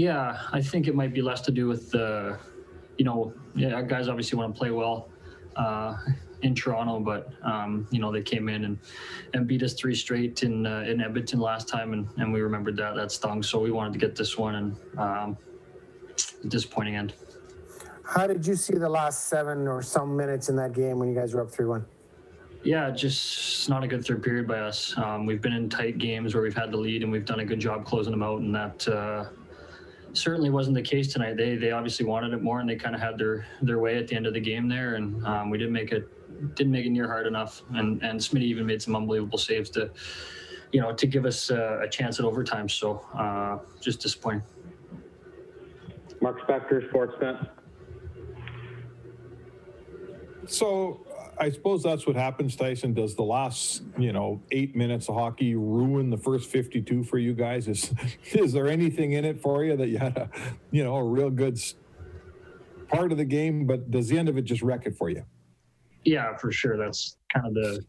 Yeah, I think it might be less to do with the, you know, yeah, guys obviously want to play well uh, in Toronto, but um, you know they came in and and beat us three straight in uh, in Edmonton last time, and, and we remembered that that stung. So we wanted to get this one, and um, disappointing end. How did you see the last seven or some minutes in that game when you guys were up three one? Yeah, just not a good third period by us. Um, we've been in tight games where we've had the lead and we've done a good job closing them out, and that uh, certainly wasn't the case tonight. They they obviously wanted it more, and they kind of had their their way at the end of the game there, and um, we didn't make it didn't make it near hard enough. And and Smitty even made some unbelievable saves to, you know, to give us uh, a chance at overtime. So uh, just disappointing. Mark Spector, Sportsnet. So I suppose that's what happens, Tyson. Does the last, you know, eight minutes of hockey ruin the first 52 for you guys? Is is there anything in it for you that you had a, you know, a real good part of the game, but does the end of it just wreck it for you? Yeah, for sure. That's kind of the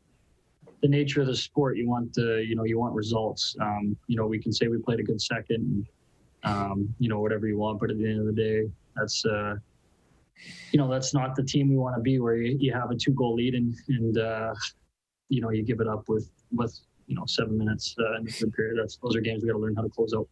the nature of the sport. You want the, you know, you want results. Um, you know, we can say we played a good second, and, um, you know, whatever you want, but at the end of the day, that's. Uh, you know that's not the team we want to be where you, you have a two goal lead and and uh, you know you give it up with with you know seven minutes uh, in the third period. That's those are games we got to learn how to close out.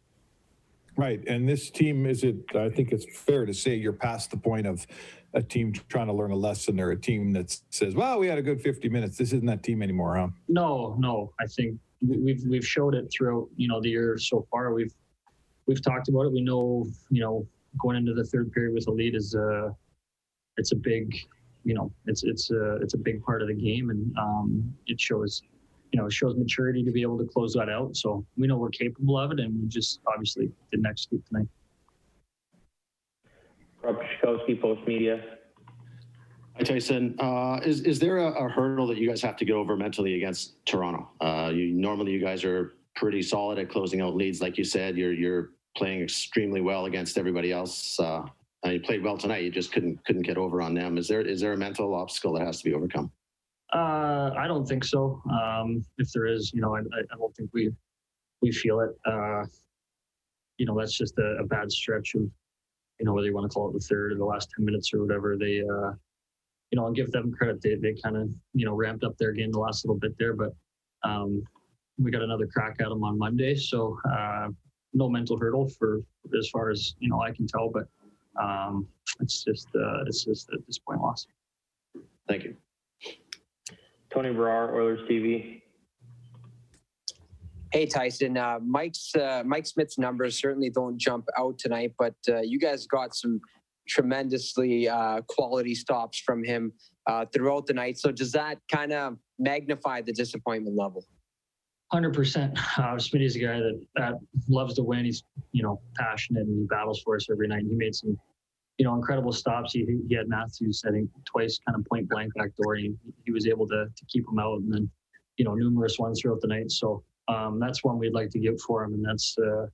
Right and this team is it i think it's fair to say you're past the point of a team trying to learn a lesson or a team that says well we had a good 50 minutes. This isn't that team anymore huh? No no. I think we've we've showed it throughout you know the year so far. We've we've talked about it. We know you know going into the third period with a lead is uh it's a big, you know, it's it's a it's a big part of the game, and um, it shows, you know, it shows maturity to be able to close that out. So we know we're capable of it, and we just obviously didn't execute tonight. Rob Tychkowski, Post Media. Hi, Tyson. Uh, is is there a, a, hurdle that you guys have to get over mentally against Toronto? Uh, you normally you guys are pretty solid at closing out leads, like you said. You're you're playing extremely well against everybody else. Uh, uh, you played well tonight. You just couldn't couldn't get over on them. Is there is there a mental obstacle that has to be overcome? Uh, I don't think so. Um, if there is, you know, I, I don't think we we feel it. Uh, you know, that's just a, a, bad stretch of, you know, whether you want to call it the third or the last ten minutes or whatever. They, uh, you know, I'll give them credit. They they kind of you know ramped up their game the last little bit there, but um, we got another crack at them on Monday. So uh, no mental hurdle for as far as you know I can tell, but um, it's just uh, it's just at this point loss. Thank you. Tony Brar, Oilers TV. Hey Tyson, uh, Mike's uh, Mike Smith's numbers certainly don't jump out tonight, but uh, you guys got some tremendously uh, quality stops from him uh, throughout the night. So does that kind of magnify the disappointment level? Hundred percent. Uh, Smitty's a guy that, that loves to win. He's you know passionate and he battles for us every night. And He made some you know incredible stops. He, he had Matthews think twice kind of point blank back door. He, he was able to to keep him out, and then you know numerous ones throughout the night. So um, that's one we'd like to give for him, and that's uh,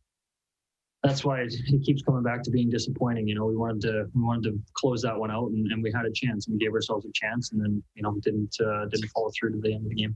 that's why he keeps coming back to being disappointing. You know, we wanted to we wanted to close that one out, and, and we had a chance, and we gave ourselves a chance, and then you know didn't uh, didn't follow through to the end of the game.